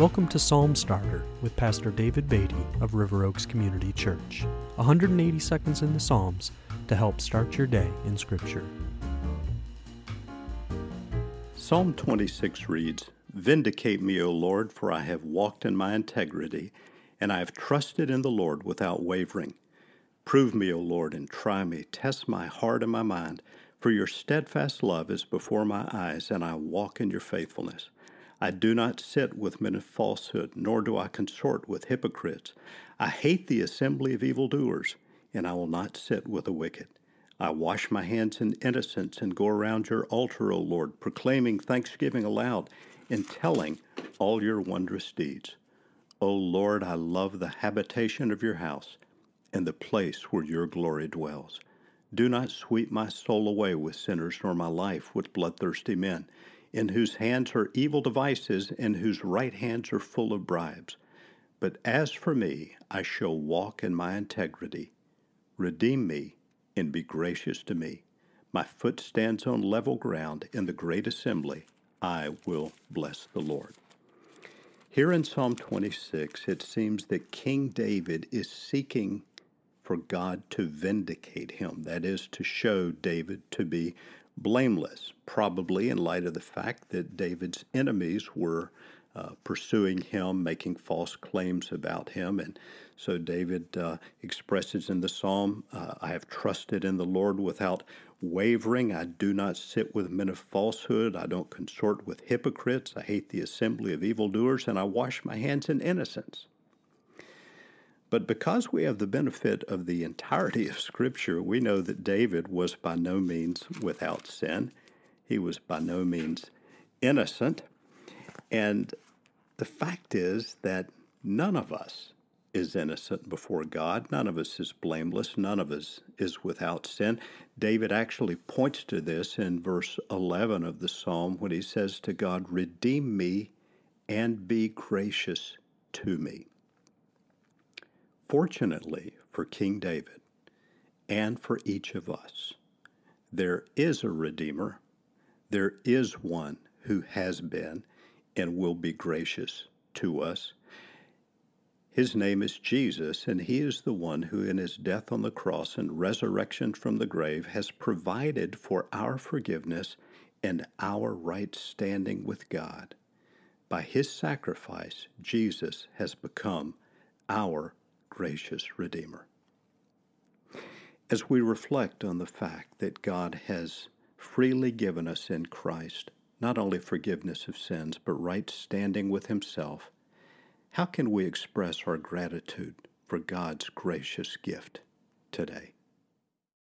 Welcome to Psalm Starter with Pastor David Beatty of River Oaks Community Church. 180 seconds in the Psalms to help start your day in Scripture. Psalm 26 reads Vindicate me, O Lord, for I have walked in my integrity, and I have trusted in the Lord without wavering. Prove me, O Lord, and try me. Test my heart and my mind, for your steadfast love is before my eyes, and I walk in your faithfulness. I do not sit with men of falsehood, nor do I consort with hypocrites. I hate the assembly of evildoers, and I will not sit with the wicked. I wash my hands in innocence and go around your altar, O Lord, proclaiming thanksgiving aloud and telling all your wondrous deeds. O Lord, I love the habitation of your house and the place where your glory dwells. Do not sweep my soul away with sinners, nor my life with bloodthirsty men in whose hands are evil devices, and whose right hands are full of bribes. But as for me, I shall walk in my integrity. Redeem me and be gracious to me. My foot stands on level ground in the great assembly. I will bless the Lord. Here in Psalm 26, it seems that King David is seeking for God to vindicate him, that is, to show David to be blameless, probably in light of the fact that David's enemies were uh, pursuing him, making false claims about him. And so David uh, expresses in the psalm, uh, I have trusted in the Lord without wavering. I do not sit with men of falsehood. I don't consort with hypocrites. I hate the assembly of evildoers, and I wash my hands in innocence. But because we have the benefit of the entirety of Scripture, we know that David was by no means without sin. He was by no means innocent. And the fact is that none of us is innocent before God. None of us is blameless. None of us is without sin. David actually points to this in verse 11 of the psalm when he says to God, Redeem me and be gracious to me. Fortunately for King David and for each of us, there is a Redeemer. There is one who has been and will be gracious to us. His name is Jesus, and He is the one who, in His death on the cross and resurrection from the grave, has provided for our forgiveness and our right standing with God. By His sacrifice, Jesus has become our gracious Redeemer. As we reflect on the fact that God has freely given us in Christ not only forgiveness of sins, but right standing with Himself, how can we express our gratitude for God's gracious gift today?